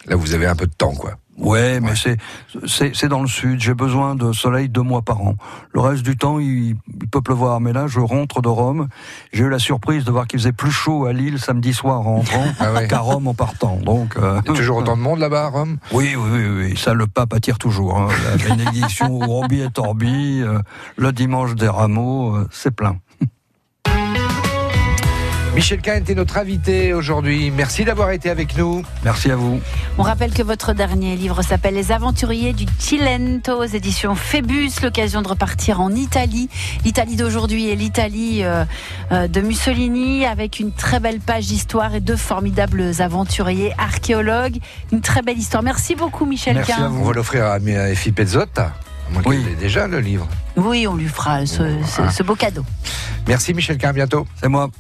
Là, vous avez un peu de temps, quoi. Ouais, mais c'est c'est c'est dans le sud. J'ai besoin de soleil deux mois par an. Le reste du temps, il, il peut pleuvoir. Mais là, je rentre de Rome. J'ai eu la surprise de voir qu'il faisait plus chaud à Lille samedi soir en rentrant Ah ouais. qu'à Rome en partant. Donc euh, Il y a toujours autant de monde là-bas à Rome? Oui, oui, oui, oui. Ça, le pape attire toujours. hein. La bénédiction <laughs> au Rombi et Torbi, euh, le dimanche des rameaux, euh, c'est plein. Michel Kahn était notre invité aujourd'hui. Merci d'avoir été avec nous. Merci à vous. On rappelle que votre dernier livre s'appelle Les Aventuriers du Cilento aux éditions Phébus. L'occasion de repartir en Italie. L'Italie d'aujourd'hui et l'Italie euh, euh, de Mussolini avec une très belle page d'histoire et deux formidables aventuriers archéologues. Une très belle histoire. Merci beaucoup Michel Kahn. On va l'offrir à, à Effie Pezzotta. L'ait déjà le livre. Oui, on lui fera ce, ce- ce beau cadeau. Merci Michel à bientôt. C'est moi.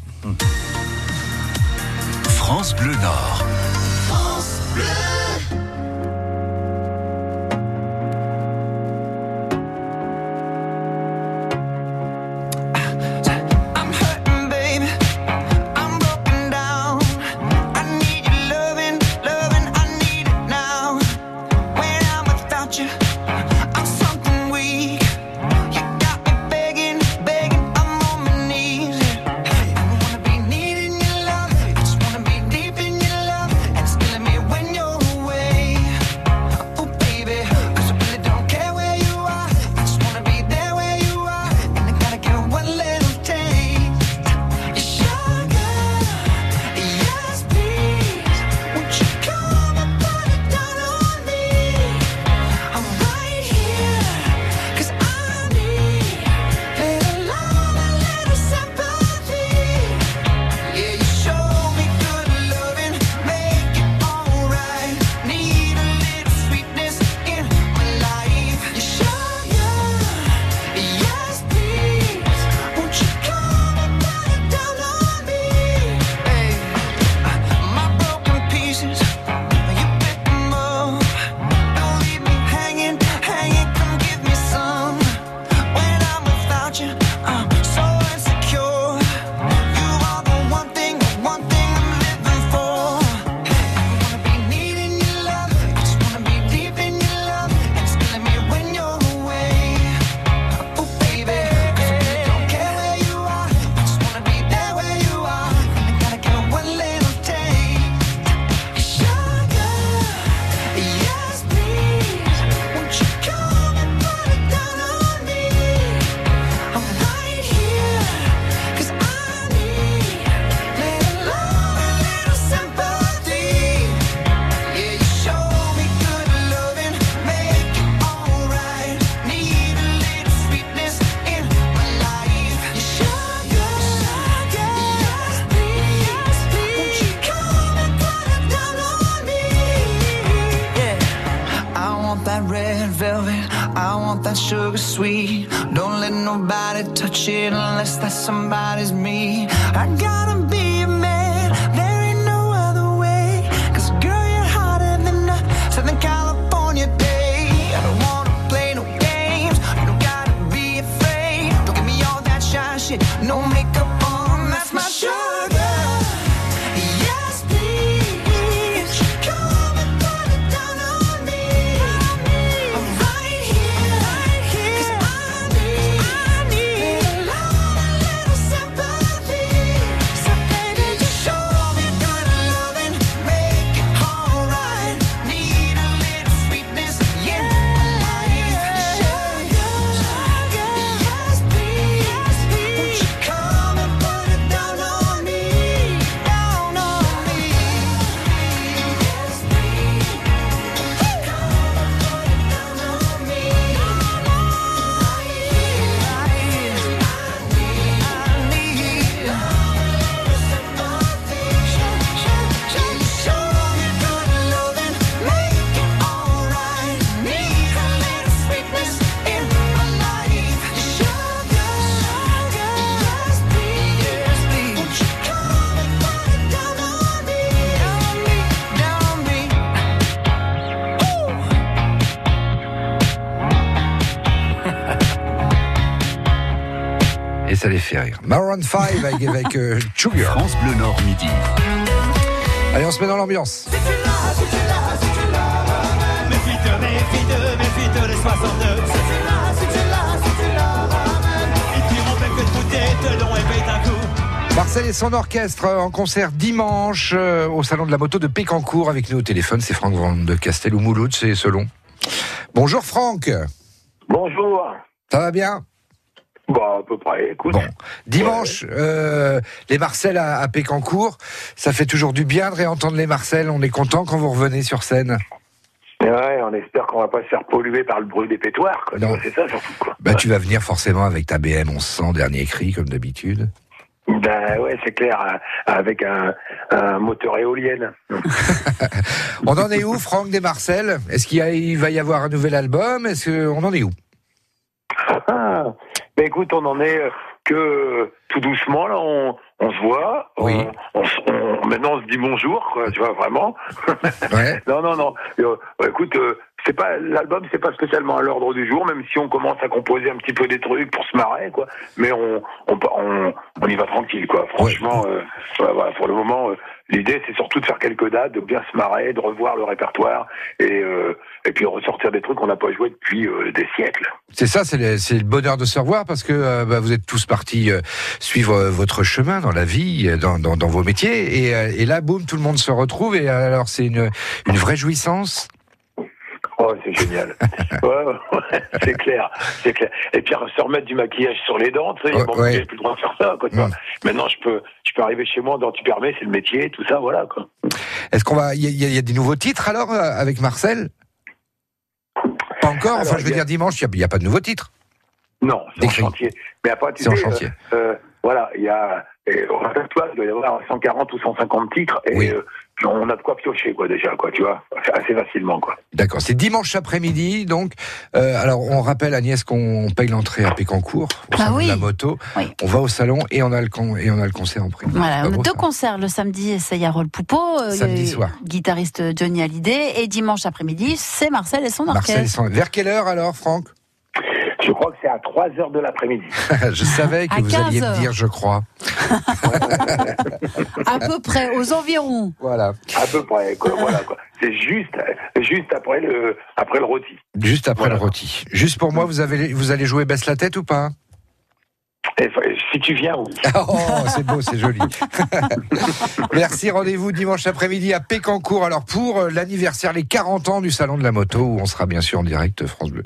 France Bleu Nord. baby. Sweet. Don't let nobody touch it unless that somebody's me. I gotta a Et ça les fait rire. Maroon 5 avec, avec euh, Sugar. France Bleu Nord midi. Allez, on se met dans l'ambiance. Méfie-toi, méfie-toi, méfie-toi des 62. Ils diront même que tout est long et pète un coup. Marcel et son orchestre euh, en concert dimanche euh, au salon de la moto de Pécancourt avec nous au téléphone. C'est Franck Van de Castel ou Mouloud, c'est selon. Bonjour Franck. Bonjour. Ça va bien? Bah, à peu près, écoute. Bon. Dimanche, euh, les Marcel à, à Pécancourt. Ça fait toujours du bien de réentendre les Marcel. On est content quand vous revenez sur scène. Ouais, on espère qu'on va pas se faire polluer par le bruit des quoi. Tu Non. C'est ça surtout, quoi. Bah, tu vas venir forcément avec ta BM 1100, dernier cri, comme d'habitude. Ben ouais, c'est clair, euh, avec un, un moteur éolienne. <laughs> On en est où, Franck des Marcel? Est-ce qu'il y a- il va y avoir un nouvel album? Est-ce que on en est où? Ah, ben écoute, on en est euh, que tout doucement, là, on, on se voit. Oui. On, maintenant, on se dit bonjour, quoi, tu vois, vraiment. <laughs> non, non, non. Euh, écoute, euh, c'est pas l'album, c'est pas spécialement à l'ordre du jour, même si on commence à composer un petit peu des trucs pour se marrer, quoi. Mais on, on, on, on y va tranquille, quoi. Franchement, euh, ouais, voilà, pour le moment, euh, l'idée, c'est surtout de faire quelques dates, de bien se marrer, de revoir le répertoire et, euh, et puis ressortir des trucs qu'on n'a pas joué depuis euh, des siècles. C'est ça, c'est le, le bonheur de se revoir parce que euh, bah, vous êtes tous partis euh, suivre votre chemin dans la vie, dans, dans, dans vos métiers, et, euh, et là, boum, tout le monde se retrouve, et alors c'est une, une vraie jouissance. Oh, c'est génial. ouais, <laughs> ouais, ouais, c'est clair, c'est clair. Et puis se remettre du maquillage sur les dents, tu sais, bon, ouais. j'ai plus le droit de faire ça, quoi. vois. Maintenant, je peux, je peux arriver chez moi, dans tu permets, c'est le métier, tout ça, voilà, quoi. Est-ce qu'on va, il y, a- y y des nouveaux titres alors euh, avec Marcel? Pas encore. Enfin, Alors, je veux a- dire dimanche, il n'y a, pas de nouveaux titres. Non, c'est en chantier. Mais après, tu C'est en sais, chantier. euh, euh, voilà, il y a, et <laughs> répertoire, il doit y avoir 140 ou 150 titres, et euh, on a de quoi piocher, quoi, déjà, quoi, tu vois, assez facilement, quoi. D'accord. C'est dimanche après-midi, donc. euh, alors, on rappelle Agnès qu'on paye l'entrée à Pécancourt au Ah oui. de la moto. On va au salon et on a le con- et on a le concert en prime. Voilà, on a deux ça concerts le samedi, c'est Yarol Poupeau, euh, Samedi euh, soir. guitariste Johnny Hallyday, et dimanche après-midi, c'est Marcel et son Marcel, orchestre. sont- vers quelle heure alors, Franck? Je crois que c'est à 3 heures de l'après-midi. <laughs> Je savais que À vous alliez 15 me dire, je crois. <laughs> À peu près, aux environs. Voilà. À peu près, quoi, voilà, quoi. C'est juste, juste après le, après le rôti. Juste après le rôti. Juste pour moi, vous, avez, vous allez jouer Baisse la tête ou pas? Si tu viens, oui. <laughs> Oh, c'est beau, c'est joli. <laughs> Merci, rendez-vous dimanche après-midi à Pécancourt. Alors pour euh, l'anniversaire, les 40 ans du Salon de la Moto, où on sera bien sûr en direct France Bleu.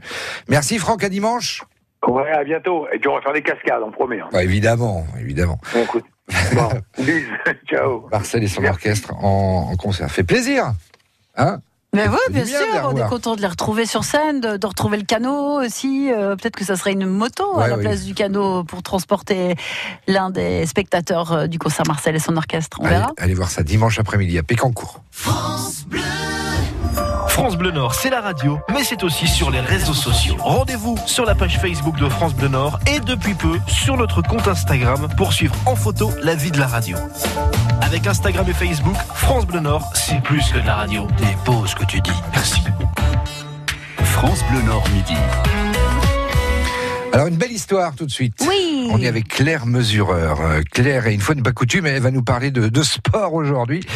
Merci Franck, à dimanche. Ouais, à bientôt. Et puis on va faire des cascades, on promet. hein. Bah, évidemment, évidemment. Bon, écoute. Bon, <laughs> ciao. Marcel et son orchestre en, en concert. Fait plaisir. Hein Mais oui, bien sûr, on est content de les retrouver sur scène, de, de retrouver le canot aussi. euh, Peut-être que ça serait une moto Ouais, à la oui. place du canot pour transporter l'un des spectateurs euh, du concert Marcel et son orchestre. On allez, verra. allez voir ça dimanche après-midi à Pécancourt. France Bleu. France Bleu Nord, c'est la radio, mais c'est aussi sur les réseaux sociaux. Rendez-vous sur la page Facebook de France Bleu Nord et depuis peu sur notre compte Instagram pour suivre en photo la vie de la radio. Avec Instagram et Facebook, France Bleu Nord, c'est plus que de la radio. Des beau ce que tu dis. Merci. France Bleu Nord midi. Alors une belle histoire tout de suite. Oui. On est avec Claire Mesureur. Euh, Claire, et une fois n'est pas coutume, elle va nous parler de, de sport aujourd'hui,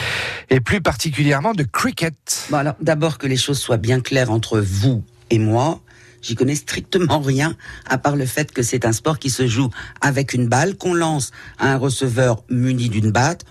et plus particulièrement de cricket. Bon alors, d'abord que les choses soient bien claires entre vous et moi. J'y connais strictement rien, à part le fait que c'est un sport qui se joue avec une balle, qu'on lance à un receveur muni d'une batte.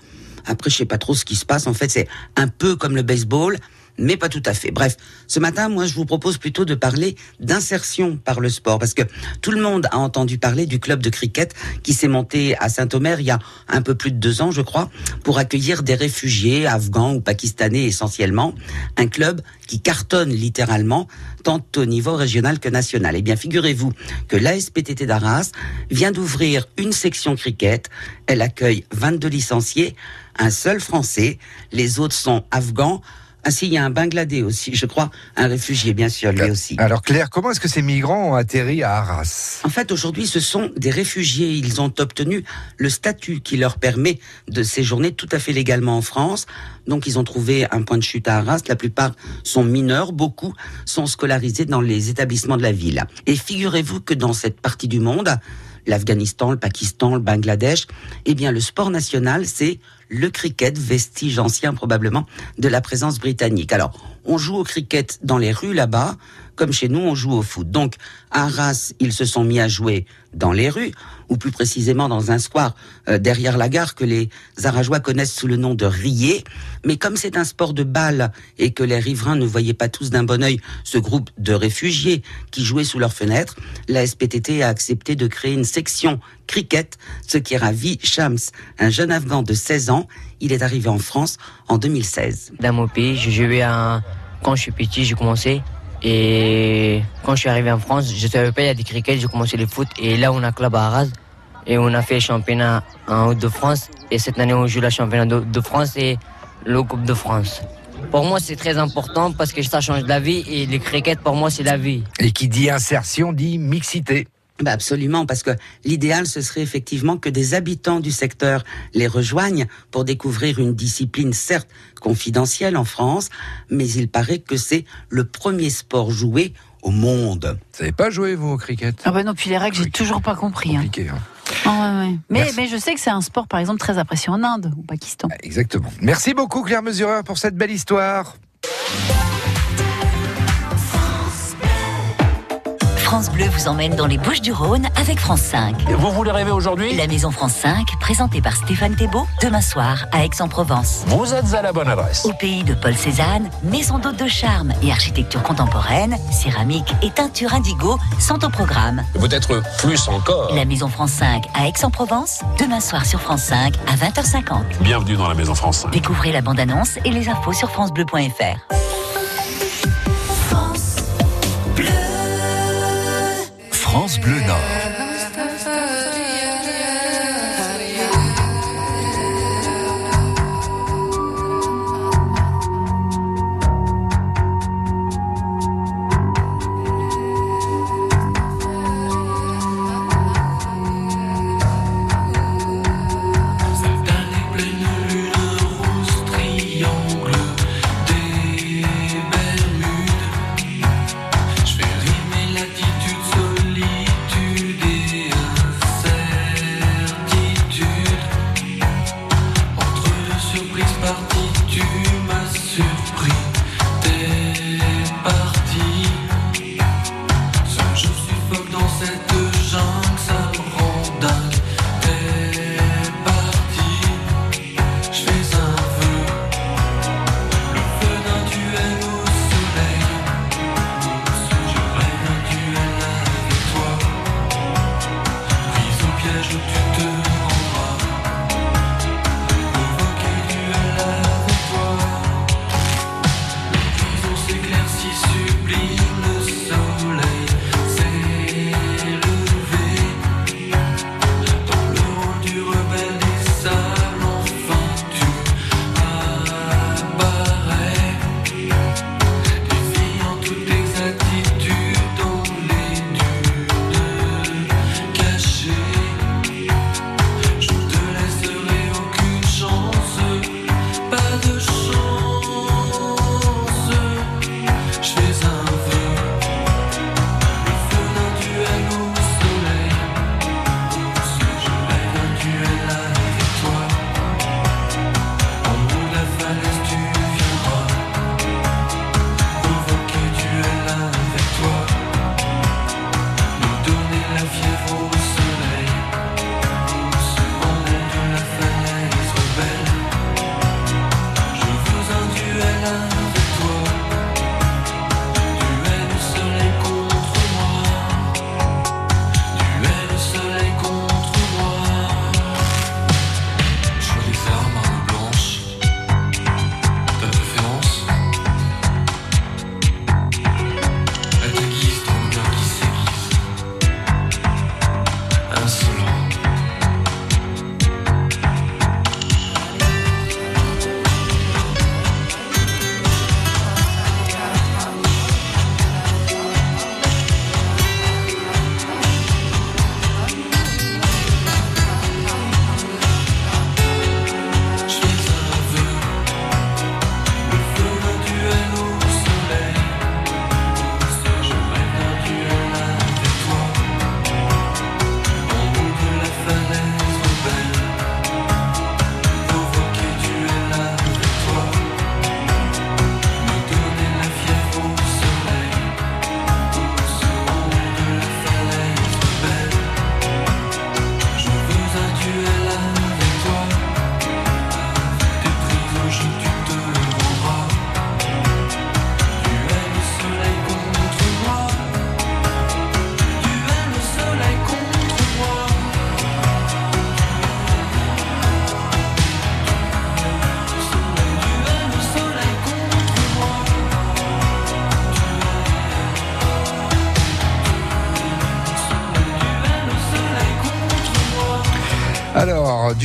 Après, je sais pas trop ce qui se passe. En fait, c'est un peu comme le baseball, mais pas tout à fait. Bref, ce matin, moi, je vous propose plutôt de parler d'insertion par le sport, parce que tout le monde a entendu parler du club de cricket qui s'est monté à Saint-Omer il y a un peu plus de deux ans, je crois, pour accueillir des réfugiés afghans ou pakistanais essentiellement. Un club qui cartonne littéralement, tant au niveau régional que national. Eh bien, figurez-vous que l'ASPTT d'Arras vient d'ouvrir une section cricket. Elle accueille 22 licenciés, un seul français. Les autres sont afghans. Ainsi, il y a un Bangladais aussi, je crois, un réfugié, bien sûr, lui aussi. Alors Claire, comment est-ce que ces migrants ont atterri à Arras? En fait, aujourd'hui, ce sont des réfugiés. Ils ont obtenu le statut qui leur permet de séjourner tout à fait légalement en France. Donc, ils ont trouvé un point de chute à Arras. La plupart sont mineurs. Beaucoup sont scolarisés dans les établissements de la ville. Et figurez-vous que dans cette partie du monde, l'Afghanistan, le Pakistan, le Bangladesh, eh bien, le sport national, c'est le cricket, vestige ancien probablement de la présence britannique. Alors, on joue au cricket dans les rues là-bas, comme chez nous, on joue au foot. Donc, à Arras, ils se sont mis à jouer dans les rues, ou plus précisément dans un square euh, derrière la gare que les Arageois connaissent sous le nom de Rier. Mais comme c'est un sport de balle et que les riverains ne voyaient pas tous d'un bon œil ce groupe de réfugiés qui jouaient sous leurs fenêtres, la SPTT a accepté de créer une section cricket, ce qui ravit Shams, un jeune Afghan de 16 ans. Il est arrivé en France en 2016. Dans mon pays, je jouais à... quand je suis petit, j'ai commencé. Et quand je suis arrivé en France, je savais pas il y a des cricket, j'ai commencé le foot. Et là, on a club à Arras. Et on a fait le championnat en Haute-de-France. Et cette année, on joue le championnat de de France et le Coupe de France. Pour moi, c'est très important parce que ça change la vie. Et le cricket, pour moi, c'est la vie. Et qui dit insertion dit mixité. Bah absolument, parce que l'idéal, ce serait effectivement que des habitants du secteur les rejoignent pour découvrir une discipline certes confidentielle en France, mais il paraît que c'est le premier sport joué au monde. Vous savez pas jouer, vous, au cricket? Ah bah non, puis les règles, j'ai toujours pas compris. hein. Compliqué, hein. Ah ouais, ouais. Mais, mais je sais que c'est un sport, par exemple, très apprécié en Inde, au Pakistan. Exactement. Merci beaucoup, Claire Mesureur, pour cette belle histoire. France Bleu vous emmène dans les Bouches du Rhône avec France 5. Vous voulez rêver aujourd'hui? La Maison France 5, présentée par Stéphane Thébault, demain soir à Aix-en-Provence. Vous êtes à la bonne adresse. Au pays de Paul Cézanne, maison d'hôtes de charme et architecture contemporaine, céramique et teinture indigo sont au programme. Peut-être plus encore. La Maison France 5 à Aix-en-Provence, demain soir sur France 5 à 20h50. Bienvenue dans la Maison France 5. Découvrez la bande-annonce et les infos sur francebleu.fr. France Bleu Nord.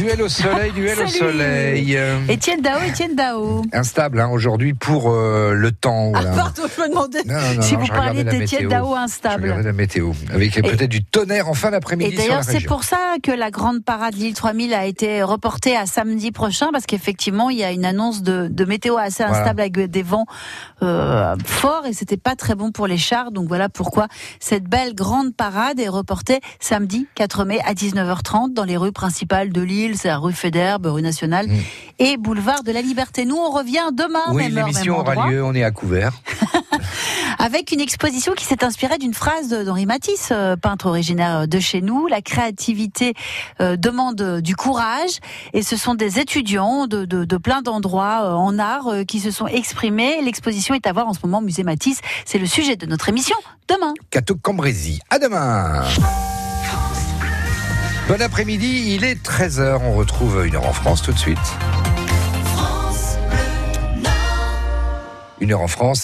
Duel au soleil, <laughs> duel au soleil. Étienne Dao, Étienne Dao. Instable hein, aujourd'hui pour euh, le temps. Ah, pardon, je me demandais Non, non, non, si vous parliez d'Étienne. Dao instable. la météo, avec peut-être du tonnerre en fin Et d'après-midi la d'ailleurs, c'est pour ça que la grande parade Lille 3000 a été reportée à samedi prochain, parce qu'effectivement, il y a une annonce de, de météo assez Voilà. instable avec des vents euh, forts et c'était pas très bon pour les chars. Donc voilà pourquoi cette belle grande parade est reportée samedi 4 mai à 19h30 dans les rues principales de Lille, c'est la rue Fédherbe, rue Nationale et boulevard de la Liberté. Nous, on revient demain. Oui, l'émission aura endroit lieu, on est à couvert. <laughs> avec une exposition qui s'est inspirée d'une phrase d'Henri Matisse, euh, peintre originaire de chez nous. La créativité euh, demande euh, du courage et ce sont des étudiants de, de, de plein d'endroits euh, en art euh, qui se sont exprimés. L'exposition est à voir en ce moment au musée Matisse. C'est le sujet de notre émission demain. Cato Cambrésis. À demain. Bon après-midi, il est 13h. On retrouve une heure en France tout de suite. Une heure en France.